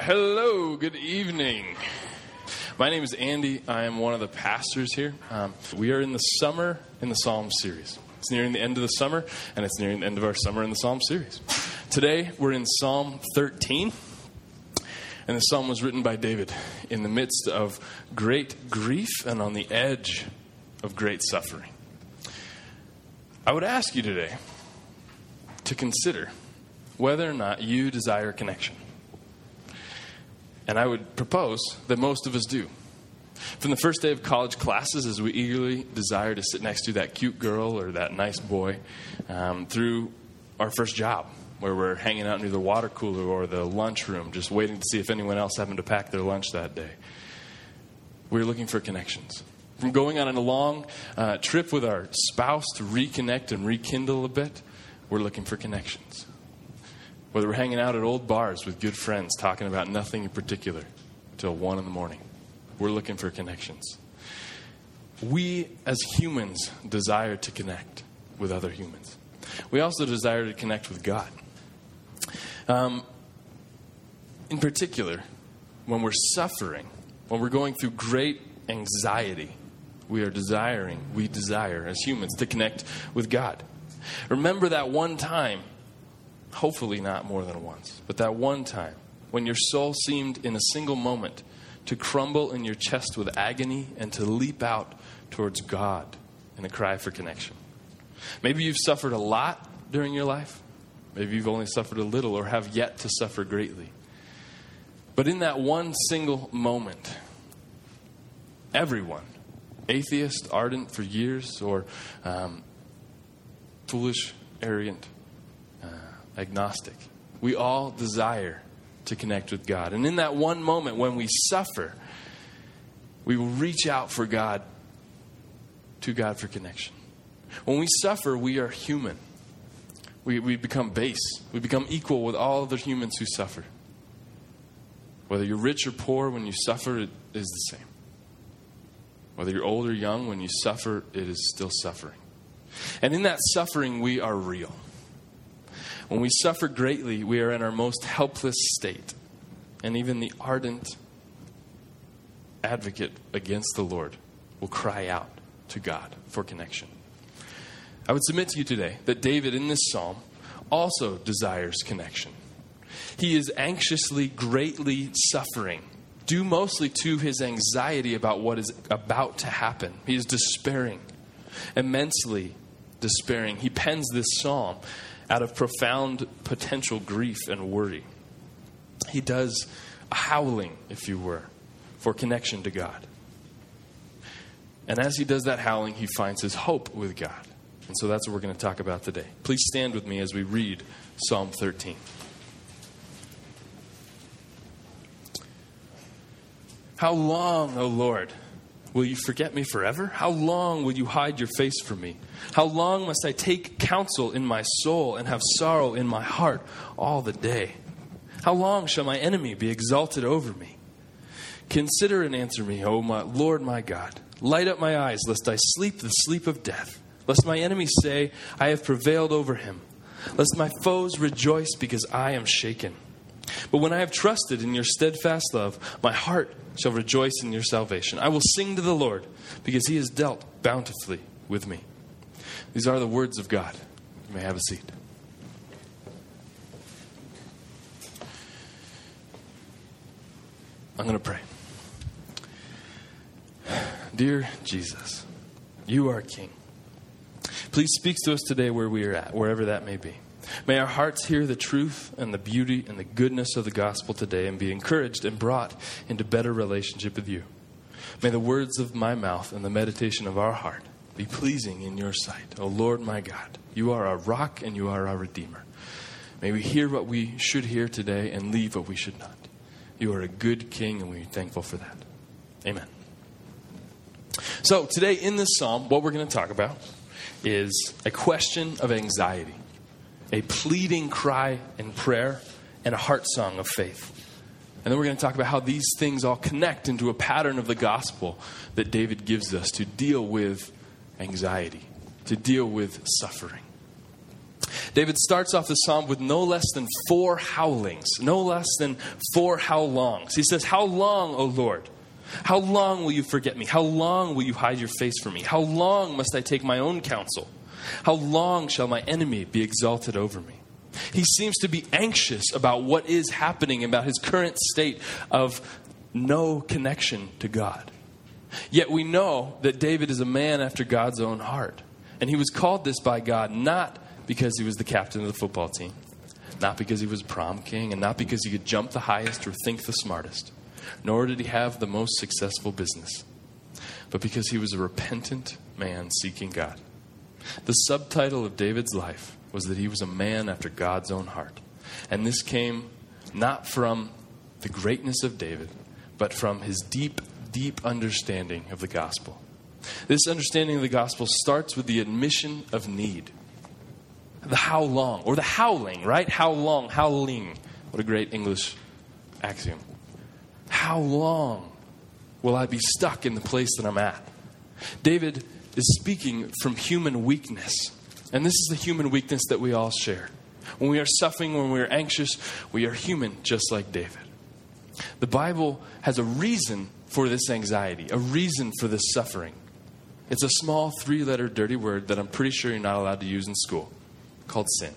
Hello, good evening. My name is Andy. I am one of the pastors here. Um, we are in the summer in the Psalm series. It's nearing the end of the summer, and it's nearing the end of our summer in the Psalm series. Today, we're in Psalm 13, and the psalm was written by David in the midst of great grief and on the edge of great suffering. I would ask you today to consider whether or not you desire connection. And I would propose that most of us do. From the first day of college classes, as we eagerly desire to sit next to that cute girl or that nice boy, um, through our first job, where we're hanging out near the water cooler or the lunchroom, just waiting to see if anyone else happened to pack their lunch that day. We're looking for connections. From going on a long uh, trip with our spouse to reconnect and rekindle a bit, we're looking for connections. Whether we're hanging out at old bars with good friends talking about nothing in particular until 1 in the morning, we're looking for connections. We, as humans, desire to connect with other humans. We also desire to connect with God. Um, in particular, when we're suffering, when we're going through great anxiety, we are desiring, we desire as humans to connect with God. Remember that one time hopefully not more than once, but that one time when your soul seemed in a single moment to crumble in your chest with agony and to leap out towards God in a cry for connection. Maybe you've suffered a lot during your life. Maybe you've only suffered a little or have yet to suffer greatly. But in that one single moment, everyone, atheist, ardent for years, or um, foolish, arrogant, agnostic. We all desire to connect with God. And in that one moment when we suffer, we will reach out for God, to God for connection. When we suffer, we are human. We, we become base. We become equal with all other humans who suffer. Whether you're rich or poor, when you suffer, it is the same. Whether you're old or young, when you suffer, it is still suffering. And in that suffering, we are real. When we suffer greatly, we are in our most helpless state. And even the ardent advocate against the Lord will cry out to God for connection. I would submit to you today that David in this psalm also desires connection. He is anxiously, greatly suffering, due mostly to his anxiety about what is about to happen. He is despairing, immensely despairing. He pens this psalm out of profound potential grief and worry. He does a howling, if you were, for connection to God. And as he does that howling, he finds his hope with God. And so that's what we're going to talk about today. Please stand with me as we read Psalm 13. How long, O Lord? Will you forget me forever? How long will you hide your face from me? How long must I take counsel in my soul and have sorrow in my heart all the day? How long shall my enemy be exalted over me? Consider and answer me, O my Lord my God. Light up my eyes, lest I sleep the sleep of death, lest my enemies say, I have prevailed over him, lest my foes rejoice because I am shaken. But when I have trusted in your steadfast love, my heart shall rejoice in your salvation. I will sing to the Lord because he has dealt bountifully with me. These are the words of God. You may have a seat. I'm going to pray. Dear Jesus, you are King. Please speak to us today where we are at, wherever that may be. May our hearts hear the truth and the beauty and the goodness of the gospel today and be encouraged and brought into better relationship with you. May the words of my mouth and the meditation of our heart be pleasing in your sight. O Lord my God, you are our rock and you are our Redeemer. May we hear what we should hear today and leave what we should not. You are a good King and we're thankful for that. Amen. So, today in this psalm, what we're going to talk about is a question of anxiety a pleading cry and prayer, and a heart song of faith. And then we're going to talk about how these things all connect into a pattern of the gospel that David gives us to deal with anxiety, to deal with suffering. David starts off the psalm with no less than four howlings, no less than four how longs. He says, How long, O Lord? How long will you forget me? How long will you hide your face from me? How long must I take my own counsel? How long shall my enemy be exalted over me? He seems to be anxious about what is happening, about his current state of no connection to God. Yet we know that David is a man after God's own heart. And he was called this by God not because he was the captain of the football team, not because he was prom king, and not because he could jump the highest or think the smartest, nor did he have the most successful business, but because he was a repentant man seeking God. The subtitle of David's life was that he was a man after God's own heart. And this came not from the greatness of David, but from his deep, deep understanding of the gospel. This understanding of the gospel starts with the admission of need. The how long, or the howling, right? How long, howling. What a great English axiom. How long will I be stuck in the place that I'm at? David is speaking from human weakness. And this is the human weakness that we all share. When we are suffering, when we are anxious, we are human just like David. The Bible has a reason for this anxiety, a reason for this suffering. It's a small three letter dirty word that I'm pretty sure you're not allowed to use in school called sin.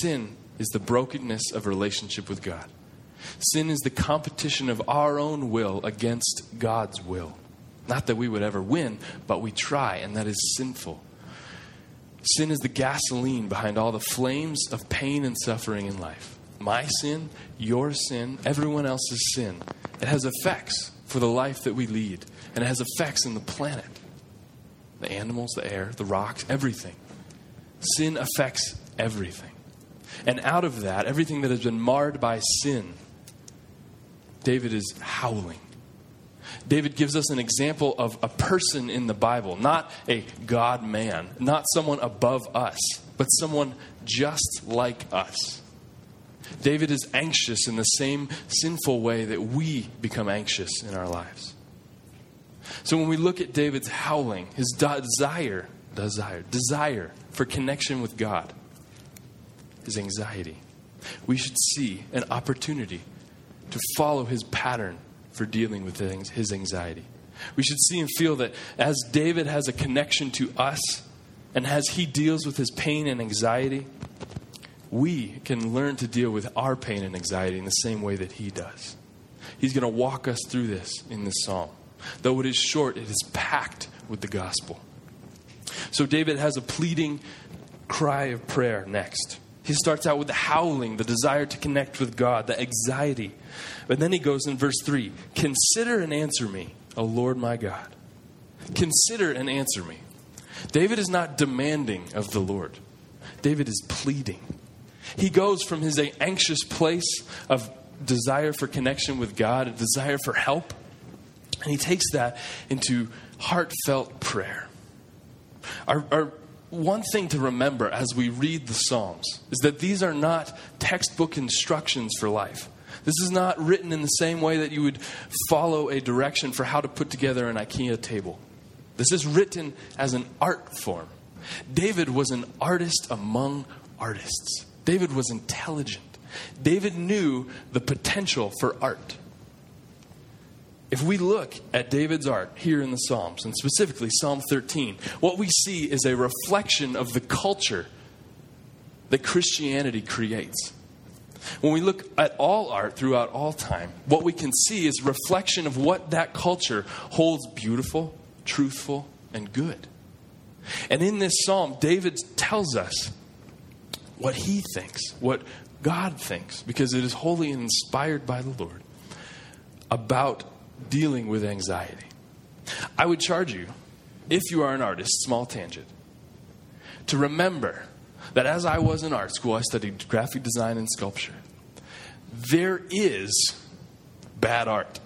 Sin is the brokenness of relationship with God. Sin is the competition of our own will against God's will. Not that we would ever win, but we try, and that is sinful. Sin is the gasoline behind all the flames of pain and suffering in life. My sin, your sin, everyone else's sin. It has effects for the life that we lead, and it has effects in the planet the animals, the air, the rocks, everything. Sin affects everything. And out of that, everything that has been marred by sin, David is howling. David gives us an example of a person in the Bible, not a God man, not someone above us, but someone just like us. David is anxious in the same sinful way that we become anxious in our lives. So when we look at David's howling, his desire, desire, desire for connection with God, his anxiety, we should see an opportunity to follow his pattern for dealing with his anxiety. We should see and feel that as David has a connection to us and as he deals with his pain and anxiety, we can learn to deal with our pain and anxiety in the same way that he does. He's going to walk us through this in this psalm. Though it is short, it is packed with the gospel. So David has a pleading cry of prayer next. He starts out with the howling, the desire to connect with God, the anxiety. But then he goes in verse 3 Consider and answer me, O Lord my God. Consider and answer me. David is not demanding of the Lord, David is pleading. He goes from his anxious place of desire for connection with God, a desire for help, and he takes that into heartfelt prayer. Our, our, one thing to remember as we read the Psalms is that these are not textbook instructions for life. This is not written in the same way that you would follow a direction for how to put together an IKEA table. This is written as an art form. David was an artist among artists. David was intelligent. David knew the potential for art. If we look at David's art here in the Psalms, and specifically Psalm 13, what we see is a reflection of the culture that Christianity creates. When we look at all art throughout all time, what we can see is reflection of what that culture holds beautiful, truthful, and good. And in this psalm, David tells us what he thinks, what God thinks, because it is wholly inspired by the Lord about dealing with anxiety. I would charge you, if you are an artist, small tangent, to remember that as I was in art school, I studied graphic design and sculpture. There is bad art.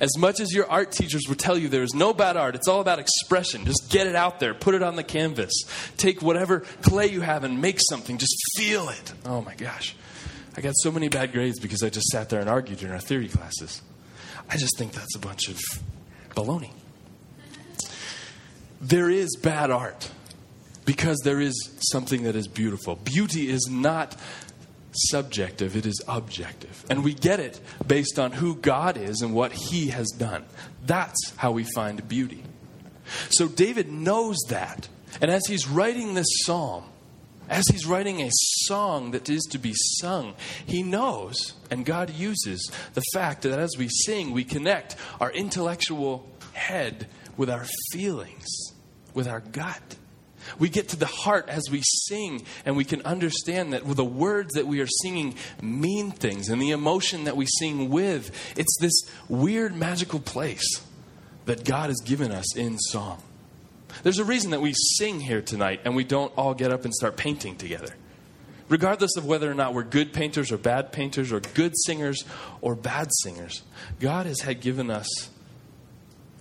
As much as your art teachers would tell you there is no bad art, it's all about expression. Just get it out there, put it on the canvas. Take whatever clay you have and make something. Just feel it. Oh my gosh. I got so many bad grades because I just sat there and argued in our theory classes. I just think that's a bunch of baloney. There is bad art. because there is something that is beautiful. Beauty is not subjective, it is objective. And we get it based on who God is and what He has done. That's how we find beauty. So David knows that. And as he's writing this psalm, as he's writing a song that is to be sung, he knows, and God uses the fact that as we sing, we connect our intellectual head with our feelings, with our gut. We get to the heart as we sing, and we can understand that the words that we are singing mean things, and the emotion that we sing with. It's this weird, magical place that God has given us in song. There's a reason that we sing here tonight and we don't all get up and start painting together. Regardless of whether or not we're good painters or bad painters or good singers or bad singers, God has had given us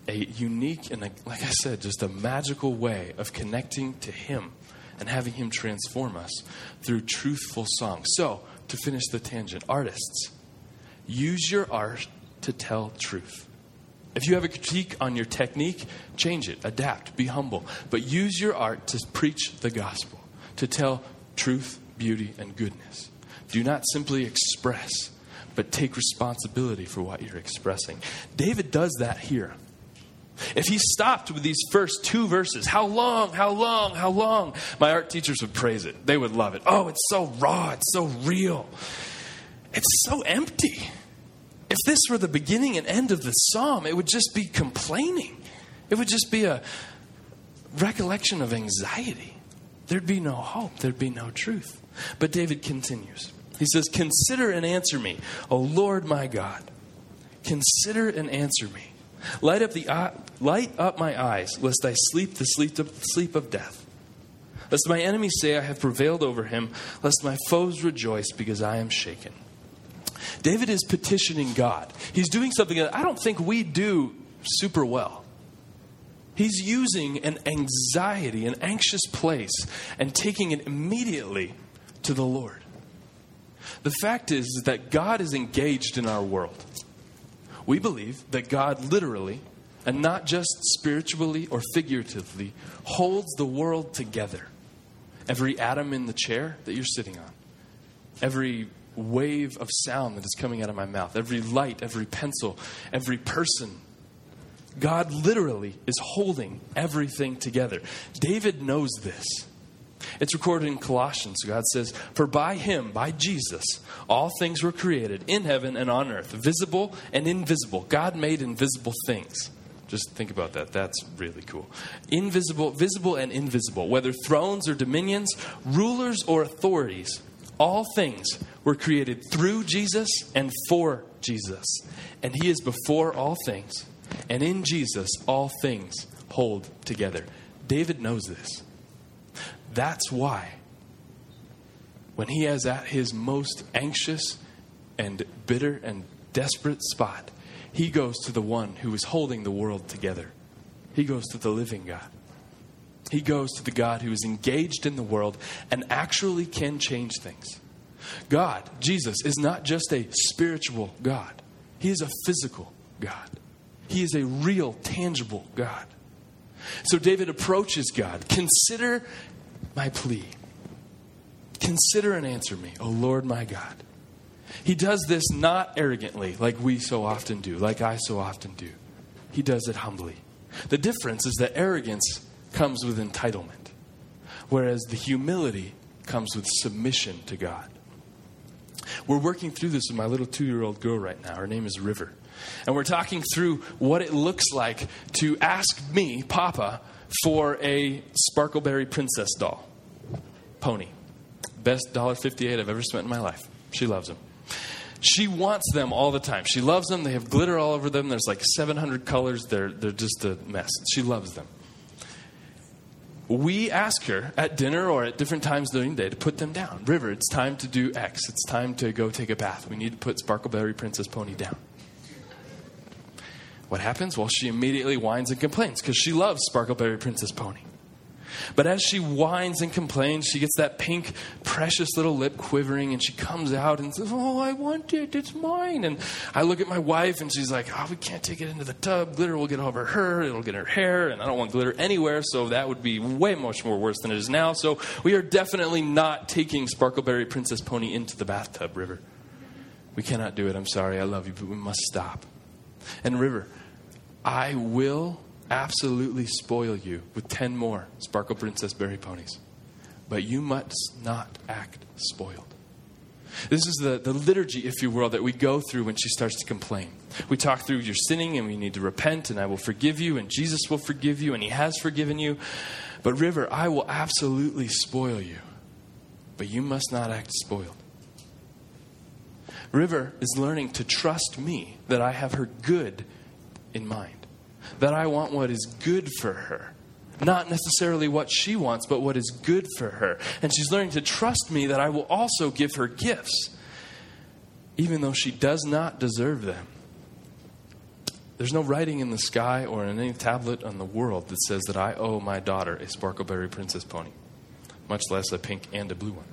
a unique and, a, like I said, just a magical way of connecting to Him and having Him transform us through truthful song. So, to finish the tangent, artists, use your art to tell truth. If you have a critique on your technique, change it, adapt, be humble. But use your art to preach the gospel, to tell truth, beauty, and goodness. Do not simply express, but take responsibility for what you're expressing. David does that here. If he stopped with these first two verses, how long, how long, how long, my art teachers would praise it. They would love it. Oh, it's so raw, it's so real, it's so empty. If this were the beginning and end of the psalm, it would just be complaining. It would just be a recollection of anxiety. There'd be no hope, there'd be no truth. But David continues. He says, Consider and answer me, O Lord my God. Consider and answer me. Light up, the, uh, light up my eyes, lest I sleep the sleep of, sleep of death. Lest my enemies say I have prevailed over him, lest my foes rejoice because I am shaken. David is petitioning God. He's doing something that I don't think we do super well. He's using an anxiety, an anxious place, and taking it immediately to the Lord. The fact is that God is engaged in our world. We believe that God literally, and not just spiritually or figuratively, holds the world together. Every atom in the chair that you're sitting on, every wave of sound that is coming out of my mouth, every light, every pencil, every person. God literally is holding everything together. David knows this. It's recorded in Colossians. God says, For by him, by Jesus, all things were created in heaven and on earth, visible and invisible. God made invisible things. Just think about that. That's really cool. Invisible, visible and invisible, whether thrones or dominions, rulers or authorities, all things were created through Jesus and for Jesus. And He is before all things. And in Jesus, all things hold together. David knows this. That's why, when he is at his most anxious and bitter and desperate spot, he goes to the one who is holding the world together. He goes to the living God. He goes to the God who is engaged in the world and actually can change things. God, Jesus, is not just a spiritual God, He is a physical God. He is a real, tangible God. So David approaches God. Consider my plea. Consider and answer me, O Lord my God. He does this not arrogantly, like we so often do, like I so often do. He does it humbly. The difference is that arrogance comes with entitlement, whereas the humility comes with submission to God. We're working through this with my little two year old girl right now. Her name is River. And we're talking through what it looks like to ask me, Papa, for a Sparkleberry Princess doll. Pony. Best $1.58 I've ever spent in my life. She loves them. She wants them all the time. She loves them. They have glitter all over them. There's like 700 colors. They're, they're just a mess. She loves them we ask her at dinner or at different times during the day to put them down. River, it's time to do X. It's time to go take a bath. We need to put Sparkleberry Princess Pony down. What happens? Well, she immediately whines and complains because she loves Sparkleberry Princess Pony. But as she whines and complains, she gets that pink, precious little lip quivering, and she comes out and says, Oh, I want it. It's mine. And I look at my wife, and she's like, Oh, we can't take it into the tub. Glitter will get over her. It'll get her hair. And I don't want glitter anywhere, so that would be way much more worse than it is now. So we are definitely not taking Sparkleberry Princess Pony into the bathtub, River. We cannot do it. I'm sorry. I love you, but we must stop. And River, I will absolutely spoil you with 10 more Sparkle Princess Berry ponies. But you must not act spoiled. This is the, the liturgy, if you will, that we go through when she starts to complain. We talk through your sinning and we need to repent, and I will forgive you, and Jesus will forgive you, and He has forgiven you. But, River, I will absolutely spoil you. But you must not act spoiled. River is learning to trust me that I have her good in mind that I want what is good for her. Not necessarily what she wants, but what is good for her. And she's learning to trust me that I will also give her gifts, even though she does not deserve them. There's no writing in the sky or in any tablet on the world that says that I owe my daughter a Sparkleberry Princess pony, much less a pink and a blue one.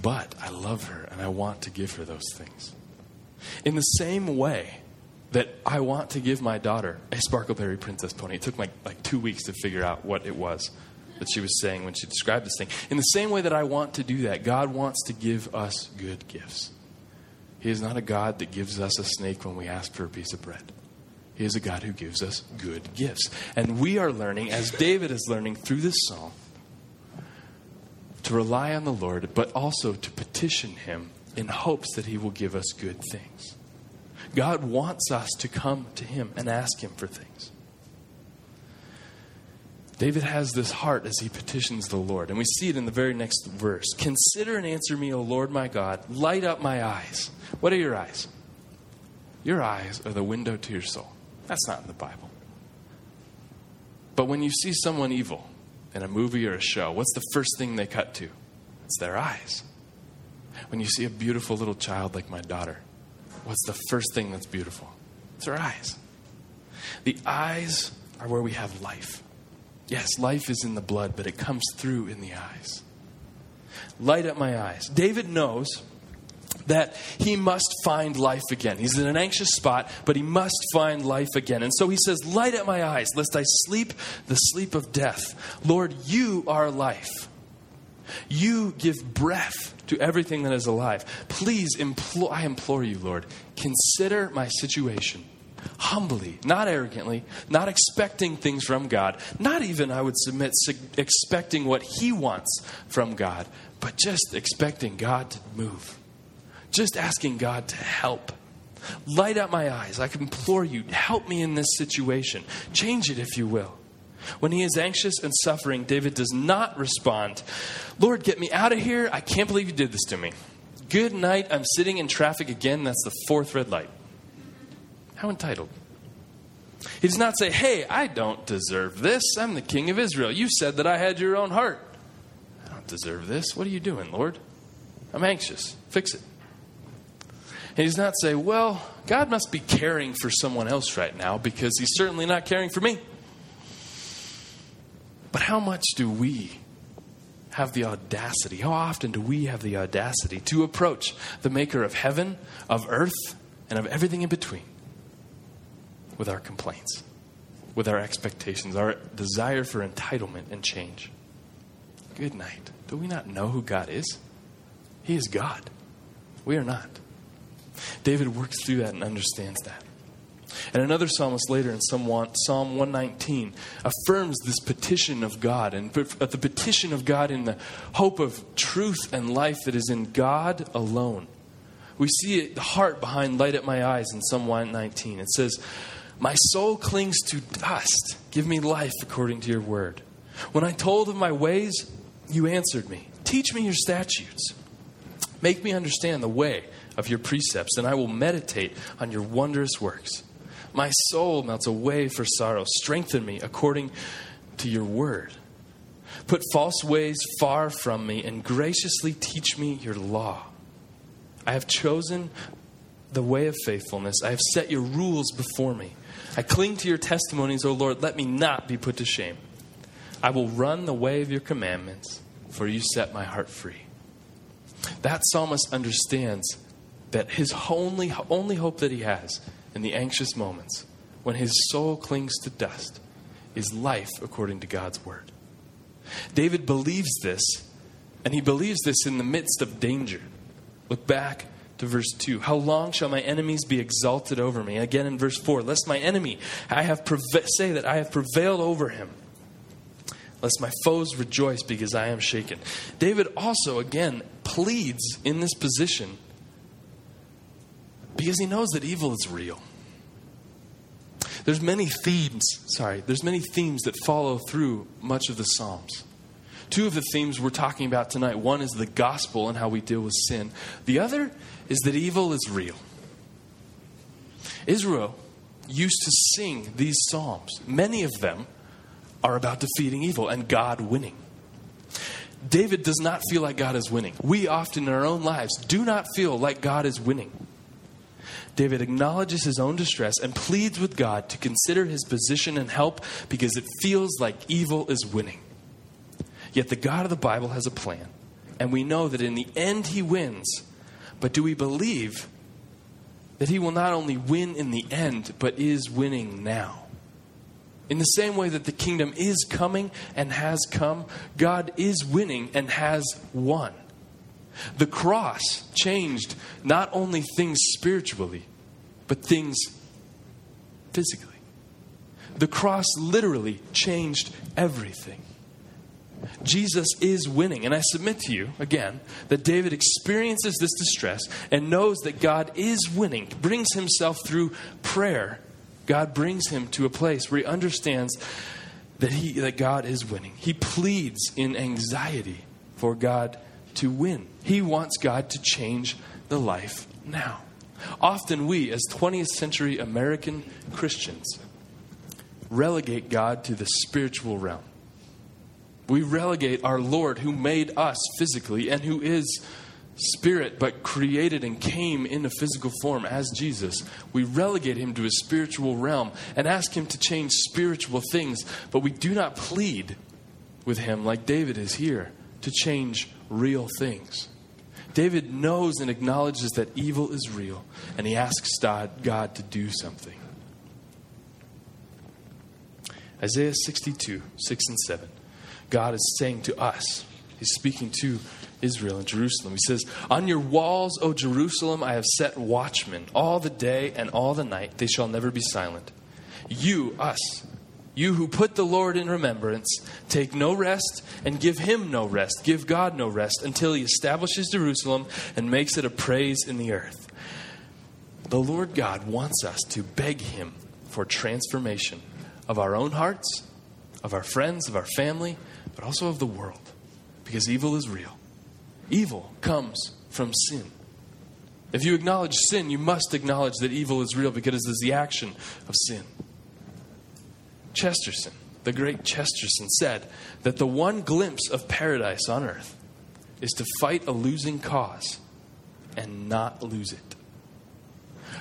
But I love her and I want to give her those things. In the same way, that I want to give my daughter a Sparkleberry Princess pony. It took like, like two weeks to figure out what it was that she was saying when she described this thing. In the same way that I want to do that, God wants to give us good gifts. He is not a God that gives us a snake when we ask for a piece of bread. He is a God who gives us good gifts. And we are learning, as David is learning through this psalm, to rely on the Lord, but also to petition Him in hopes that He will give us good things. God wants us to come to Him and ask Him for things. David has this heart as he petitions the Lord, and we see it in the very next verse. Consider and answer me, O Lord my God. Light up my eyes. What are your eyes? Your eyes are the window to your soul. That's not in the Bible. But when you see someone evil in a movie or a show, what's the first thing they cut to? It's their eyes. When you see a beautiful little child like my daughter, what's the first thing that's beautiful? It's our eyes. The eyes are where we have life. Yes, life is in the blood, but it comes through in the eyes. Light up my eyes. David knows that he must find life again. He's in an anxious spot, but he must find life again. And so he says, Light up my eyes, lest I sleep the sleep of death. Lord, you are life. You give breath to everything that is alive. Please, implore, I implore you, Lord, consider my situation humbly, not arrogantly, not expecting things from God, not even, I would submit, expecting what He wants from God, but just expecting God to move. Just asking God to help. Light up my eyes. I implore you, help me in this situation. Change it if you will. When he is anxious and suffering, David does not respond, Lord, get me out of here. I can't believe you did this to me. Good night. I'm sitting in traffic again. That's the fourth red light. How entitled. He does not say, Hey, I don't deserve this. I'm the king of Israel. You said that I had your own heart. I don't deserve this. What are you doing, Lord? I'm anxious. Fix it. he does not say, Well, God must be caring for someone else right now because he's certainly not caring for me. But how much do we have the audacity, how often do we have the audacity to approach the maker of heaven, of earth, and of everything in between with our complaints, with our expectations, our desire for entitlement and change? Good night. Do we not know who God is? He is God. We are not. David works through that and understands that. And another psalmist later in Psalm 119 affirms this petition of God, and uh, the petition of God in the hope of truth and life that is in God alone. We see it, the heart behind Light at My Eyes in Psalm 119. It says, My soul clings to dust. Give me life according to your word. When I told of my ways, you answered me. Teach me your statutes. Make me understand the way of your precepts, and I will meditate on your wondrous works. My soul melts away for sorrow. Strengthen me according to your word. Put false ways far from me and graciously teach me your law. I have chosen the way of faithfulness. I have set your rules before me. I cling to your testimonies, O Lord. Let me not be put to shame. I will run the way of your commandments, for you set my heart free. That psalmist understands that his only, only hope that he has in the anxious moments, when his soul clings to dust, is life according to God's word. David believes this, and he believes this in the midst of danger. Look back to verse 2. How long shall my enemies be exalted over me? Again in verse 4. Lest my enemy I have say that I have prevailed over him. Lest my foes rejoice because I am shaken. David also, again, pleads in this position because he knows that evil is real. There's many themes, sorry, there's many themes that follow through much of the Psalms. Two of the themes we're talking about tonight one is the gospel and how we deal with sin, the other is that evil is real. Israel used to sing these psalms. Many of them are about defeating evil and God winning. David does not feel like God is winning. We often in our own lives do not feel like God is winning. David acknowledges his own distress and pleads with God to consider his position and help because it feels like evil is winning. Yet the God of the Bible has a plan, and we know that in the end he wins. But do we believe that he will not only win in the end, but is winning now? In the same way that the kingdom is coming and has come, God is winning and has won. The cross changed not only things spiritually, but things physically. The cross literally changed everything. Jesus is winning. And I submit to you, again, that David experiences this distress and knows that God is winning, brings himself through prayer. God brings him to a place where he understands that, he, that God is winning. He pleads in anxiety for God to win. He wants God to change the life now. Often we, as 20th century American Christians, relegate God to the spiritual realm. We relegate our Lord, who made us physically and who is spirit but created and came in a physical form as Jesus. We relegate him to a spiritual realm and ask him to change spiritual things, but we do not plead with him like David is here to change real things. David knows and acknowledges that evil is real, and he asks God to do something. Isaiah 62, 6 and 7. God is saying to us, He's speaking to Israel and Jerusalem. He says, On your walls, O Jerusalem, I have set watchmen all the day and all the night. They shall never be silent. You, us, you who put the Lord in remembrance, take no rest and give him no rest. Give God no rest until he establishes Jerusalem and makes it a praise in the earth. The Lord God wants us to beg him for transformation of our own hearts, of our friends, of our family, but also of the world. Because evil is real. Evil comes from sin. If you acknowledge sin, you must acknowledge that evil is real because it is the action of sin. Chesterton, the great Chesterton, said that the one glimpse of paradise on earth is to fight a losing cause and not lose it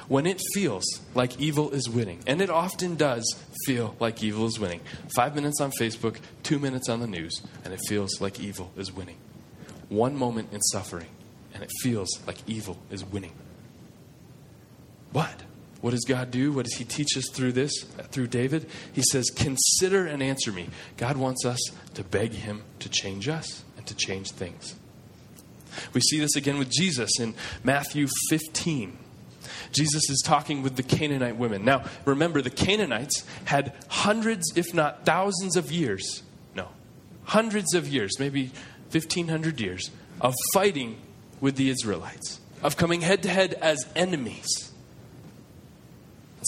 when it feels like evil is winning, and it often does feel like evil is winning. Five minutes on Facebook, two minutes on the news, and it feels like evil is winning. One moment in suffering, and it feels like evil is winning. What? What does God do? What does He teach us through this, through David? He says, Consider and answer me. God wants us to beg Him to change us and to change things. We see this again with Jesus in Matthew 15. Jesus is talking with the Canaanite women. Now, remember, the Canaanites had hundreds, if not thousands of years, no, hundreds of years, maybe 1,500 years, of fighting with the Israelites, of coming head to head as enemies.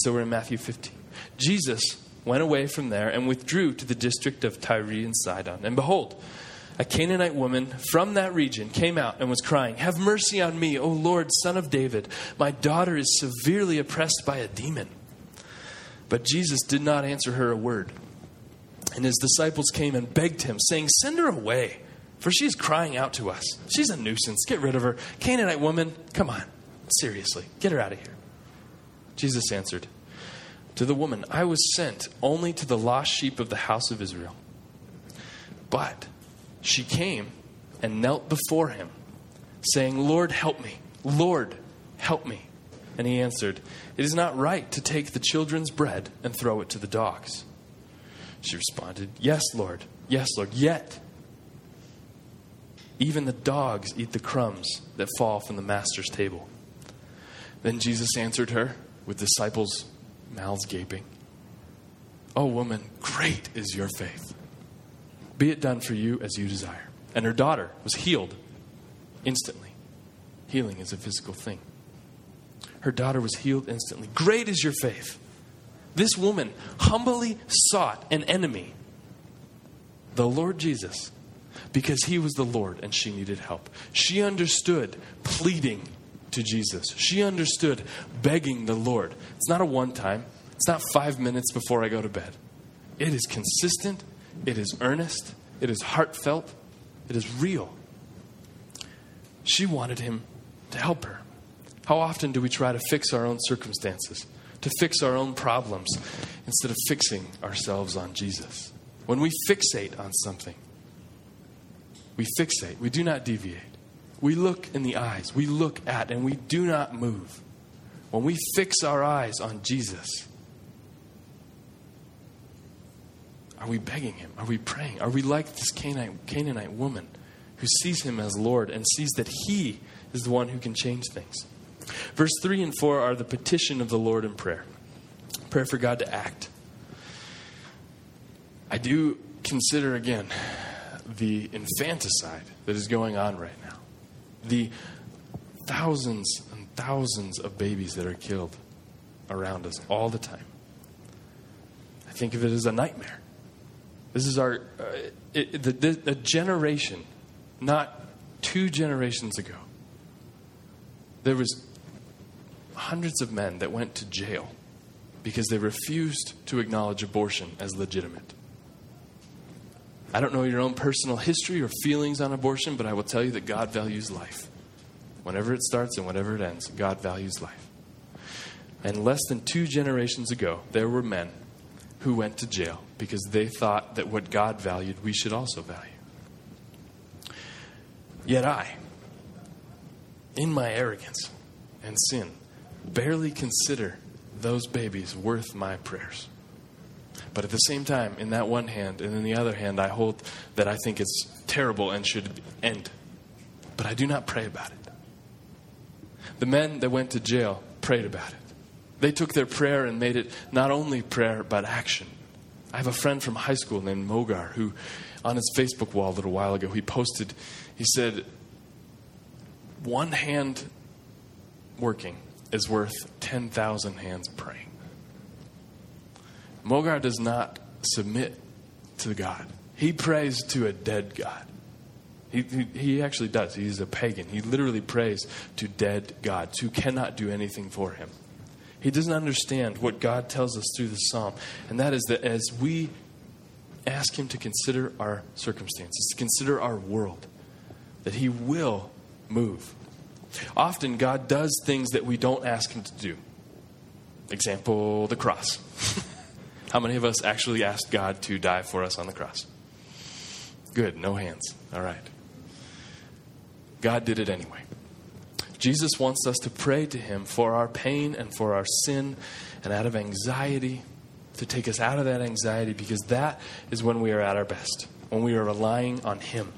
So we're in Matthew 15. Jesus went away from there and withdrew to the district of Tyre and Sidon. And behold, a Canaanite woman from that region came out and was crying, Have mercy on me, O Lord, son of David. My daughter is severely oppressed by a demon. But Jesus did not answer her a word. And his disciples came and begged him, saying, Send her away, for she is crying out to us. She's a nuisance. Get rid of her. Canaanite woman, come on. Seriously, get her out of here. Jesus answered, To the woman, I was sent only to the lost sheep of the house of Israel. But she came and knelt before him, saying, Lord, help me. Lord, help me. And he answered, It is not right to take the children's bread and throw it to the dogs. She responded, Yes, Lord. Yes, Lord. Yet, even the dogs eat the crumbs that fall from the master's table. Then Jesus answered her with disciples' mouths gaping. Oh, woman, great is your faith. Be it done for you as you desire. And her daughter was healed instantly. Healing is a physical thing. Her daughter was healed instantly. Great is your faith. This woman humbly sought an enemy, the Lord Jesus, because he was the Lord and she needed help. She understood pleading to Jesus. She understood begging the Lord. It's not a one time, it's not five minutes before I go to bed. It is consistent, it is earnest, it is heartfelt, it is real. She wanted him to help her. How often do we try to fix our own circumstances, to fix our own problems, instead of fixing ourselves on Jesus? When we fixate on something, we fixate, we do not deviate. We look in the eyes, we look at, and we do not move. When we fix our eyes on Jesus, are we begging Him? Are we praying? Are we like this Canaanite, Canaanite woman who sees Him as Lord and sees that He is the one who can change things? Verse 3 and 4 are the petition of the Lord in prayer prayer for God to act. I do consider again the infanticide that is going on right now, the thousands and thousands of babies that are killed around us all the time. I think of it as a nightmare. This is our uh, it, the, the, generation, not two generations ago. There was hundreds of men that went to jail because they refused to acknowledge abortion as legitimate. I don't know your own personal history or feelings on abortion, but I will tell you that God values life. Whenever it starts and whenever it ends, God values life. And less than two generations ago, there were men who went to jail because they thought that what God valued, we should also value. Yet I, in my arrogance and sin, barely consider those babies worth my prayers. But at the same time, in that one hand, and in the other hand, I hold that I think it's terrible and should end. But I do not pray about it. The men that went to jail prayed about it. They took their prayer and made it not only prayer, but action. I have a friend from high school named Mogar who, on his Facebook wall a little while ago, he posted, he said, one hand working is worth 10,000 hands praying. Mogar does not submit to God, he prays to a dead God. He, he, he, actually does. He's a pagan. He literally prays to dead gods who cannot do anything for him. He doesn't understand what God tells us through the psalm, and that is that as we ask Him to consider our circumstances, to consider our world, that He will move. Often, God does things that we don't ask Him to do. Example, the cross. How many of us actually asked God to die for us on the cross? Good, no hands. All right. God did it anyway. Jesus wants us to pray to Him for our pain and for our sin and out of anxiety, to take us out of that anxiety, because that is when we are at our best, when we are relying on Him.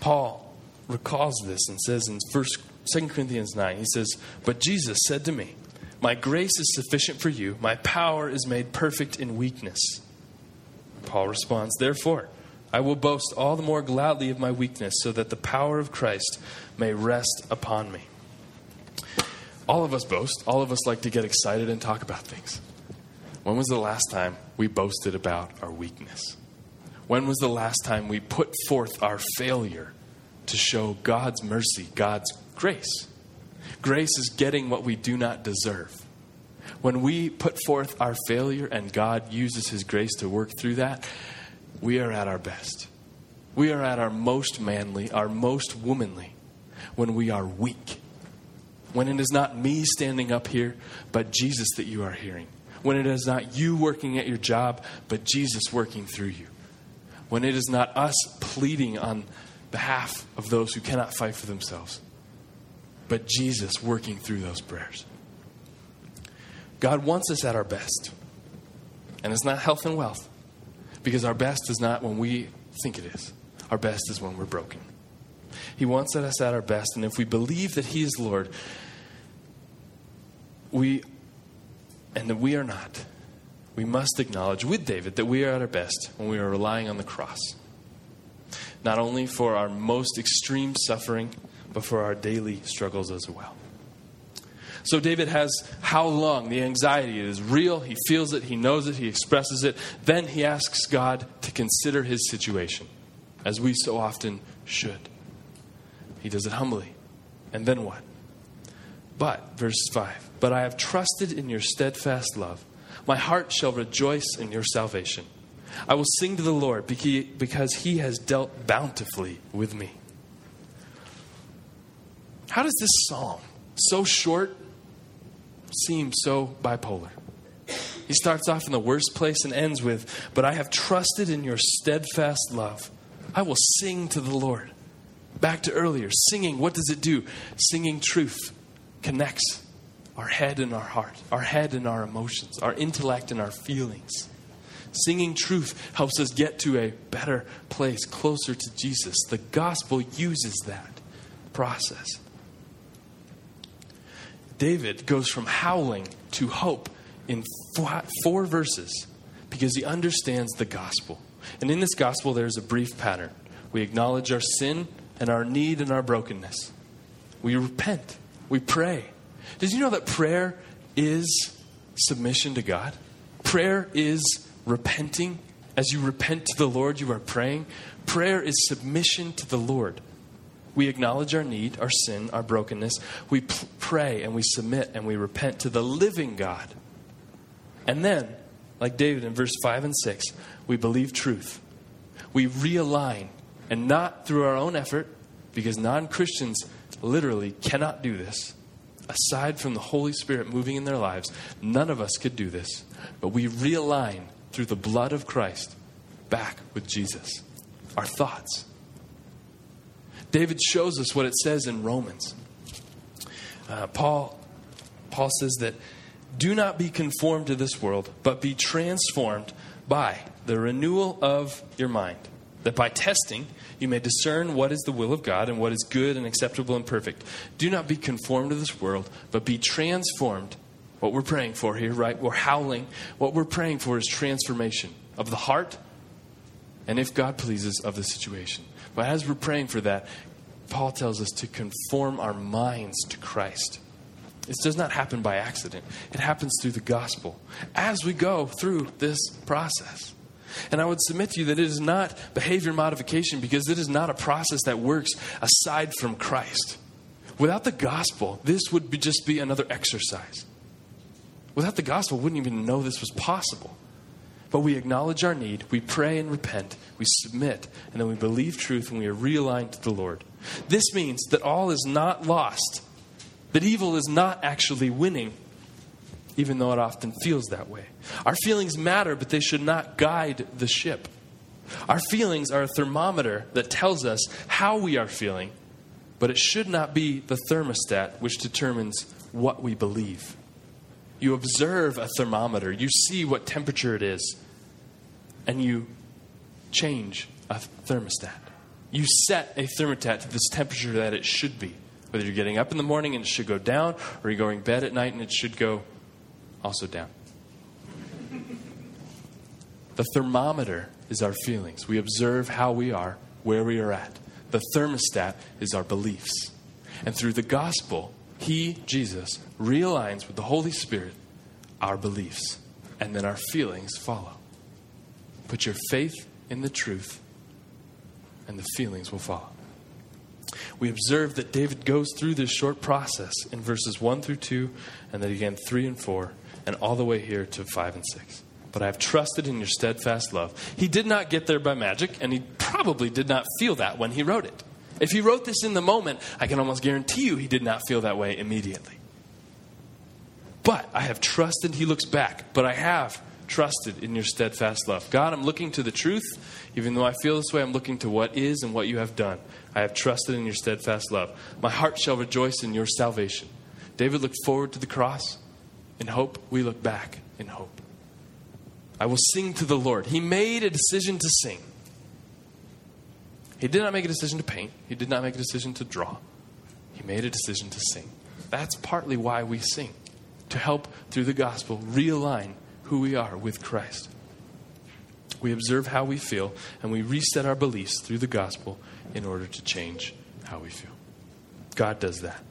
Paul recalls this and says in 1, 2 Corinthians 9, he says, But Jesus said to me, My grace is sufficient for you, my power is made perfect in weakness. Paul responds, Therefore, I will boast all the more gladly of my weakness, so that the power of Christ may rest upon me. All of us boast. All of us like to get excited and talk about things. When was the last time we boasted about our weakness? When was the last time we put forth our failure to show God's mercy, God's grace? Grace is getting what we do not deserve. When we put forth our failure and God uses His grace to work through that, we are at our best. We are at our most manly, our most womanly, when we are weak. When it is not me standing up here, but Jesus that you are hearing. When it is not you working at your job, but Jesus working through you. when it is not us pleading on behalf of those who cannot fight for themselves, but Jesus working through those prayers. God wants us at our best. And it's not health and wealth, because our best is not when we think it is. Our best is when we're broken. He wants us at our best, and if we believe that He is Lord, we and that we are not, we must acknowledge with David that we are at our best when we are relying on the cross. Not only for our most extreme suffering, but for our daily struggles as well. So David has how long the anxiety is real, he feels it, he knows it, he expresses it. Then he asks God to consider his situation, as we so often should. He does it humbly. And then what? But, verse 5 But I have trusted in your steadfast love. My heart shall rejoice in your salvation. I will sing to the Lord because he has dealt bountifully with me. How does this psalm, so short, seem so bipolar? He starts off in the worst place and ends with, But I have trusted in your steadfast love. I will sing to the Lord. Back to earlier, singing, what does it do? Singing truth connects our head and our heart, our head and our emotions, our intellect and our feelings. Singing truth helps us get to a better place, closer to Jesus. The gospel uses that process. David goes from howling to hope in four verses because he understands the gospel. And in this gospel, there's a brief pattern. We acknowledge our sin and our need and our brokenness. We repent. We pray. Did you know that prayer is submission to God? Prayer is repenting. As you repent to the Lord, you are praying. Prayer is submission to the Lord. We acknowledge our need, our sin, our brokenness. We p- pray and we submit and we repent to the living God. And then, like David in verse 5 and 6, we believe truth. We realign, and not through our own effort, because non Christians literally cannot do this. Aside from the Holy Spirit moving in their lives, none of us could do this. But we realign through the blood of Christ back with Jesus. Our thoughts. David shows us what it says in Romans. Uh, Paul, Paul says that do not be conformed to this world, but be transformed by the renewal of your mind, that by testing you may discern what is the will of God and what is good and acceptable and perfect. Do not be conformed to this world, but be transformed what we're praying for here, right? We're howling. What we're praying for is transformation of the heart and, if God pleases, of the situation. But as we're praying for that, Paul tells us to conform our minds to Christ. This does not happen by accident, it happens through the gospel as we go through this process. And I would submit to you that it is not behavior modification because it is not a process that works aside from Christ. Without the gospel, this would be just be another exercise. Without the gospel, wouldn't even know this was possible. But we acknowledge our need, we pray and repent, we submit, and then we believe truth and we are realigned to the Lord. This means that all is not lost, that evil is not actually winning, even though it often feels that way. Our feelings matter, but they should not guide the ship. Our feelings are a thermometer that tells us how we are feeling, but it should not be the thermostat which determines what we believe. You observe a thermometer, you see what temperature it is, and you change a thermostat. You set a thermostat to this temperature that it should be. Whether you're getting up in the morning and it should go down, or you're going to bed at night and it should go also down. The thermometer is our feelings. We observe how we are, where we are at. The thermostat is our beliefs. And through the gospel, he, Jesus, realigns with the Holy Spirit our beliefs, and then our feelings follow. Put your faith in the truth, and the feelings will follow. We observe that David goes through this short process in verses 1 through 2, and then again 3 and 4, and all the way here to 5 and 6. But I have trusted in your steadfast love. He did not get there by magic, and he probably did not feel that when he wrote it. If he wrote this in the moment, I can almost guarantee you he did not feel that way immediately. But I have trusted, he looks back, but I have trusted in your steadfast love. God, I'm looking to the truth. Even though I feel this way, I'm looking to what is and what you have done. I have trusted in your steadfast love. My heart shall rejoice in your salvation. David looked forward to the cross. In hope, we look back in hope. I will sing to the Lord. He made a decision to sing. He did not make a decision to paint, he did not make a decision to draw. He made a decision to sing. That's partly why we sing, to help through the gospel realign who we are with Christ. We observe how we feel and we reset our beliefs through the gospel in order to change how we feel. God does that.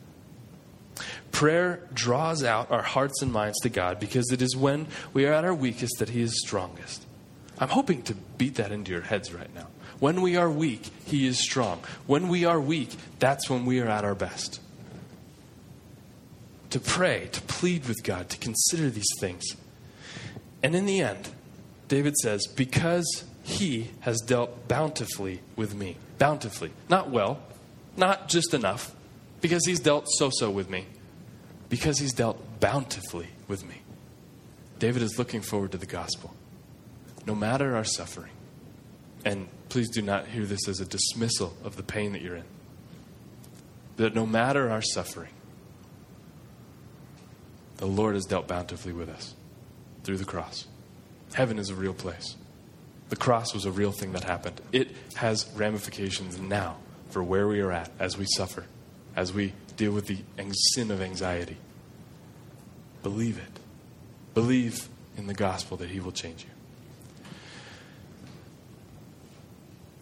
Prayer draws out our hearts and minds to God because it is when we are at our weakest that He is strongest. I'm hoping to beat that into your heads right now. When we are weak, He is strong. When we are weak, that's when we are at our best. To pray, to plead with God, to consider these things. And in the end, David says, Because He has dealt bountifully with me. Bountifully. Not well, not just enough, because He's dealt so so with me because he's dealt bountifully with me. David is looking forward to the gospel. No matter our suffering, and please do not hear this as a dismissal of the pain that you're in, that no matter our suffering, the Lord has dealt bountifully with us through the cross. Heaven is a real place. The cross was a real thing that happened. It has ramifications now for where we are at as we suffer, as we deal with the sin of anxiety. Believe it. Believe in the gospel that He will change you.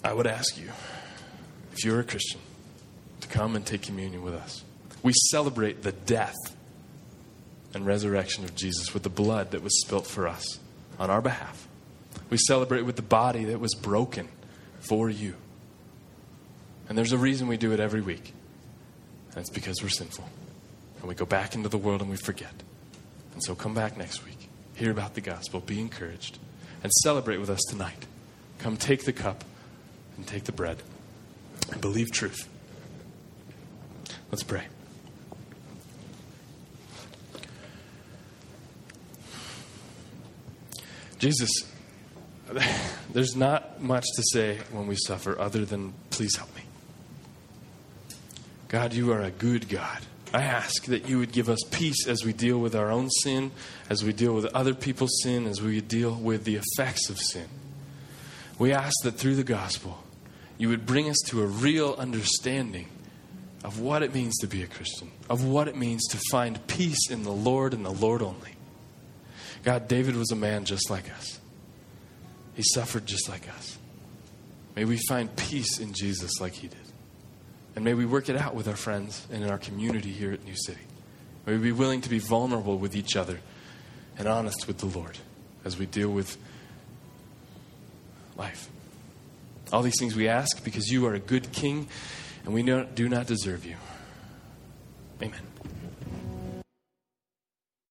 I would ask you, if you're a Christian, to come and take communion with us. We celebrate the death and resurrection of Jesus with the blood that was spilt for us on our behalf. We celebrate with the body that was broken for you. And there's a reason we do it every week. And it's because we're sinful. And we go back into the world and we forget. And so come back next week, hear about the gospel, be encouraged, and celebrate with us tonight. Come take the cup and take the bread and believe truth. Let's pray. Jesus, there's not much to say when we suffer other than please help me. God, you are a good God. I ask that you would give us peace as we deal with our own sin, as we deal with other people's sin, as we deal with the effects of sin. We ask that through the gospel, you would bring us to a real understanding of what it means to be a Christian, of what it means to find peace in the Lord and the Lord only. God, David was a man just like us, he suffered just like us. May we find peace in Jesus like he did. And may we work it out with our friends and in our community here at New City. May we be willing to be vulnerable with each other and honest with the Lord as we deal with life. All these things we ask because you are a good king and we do not deserve you. Amen.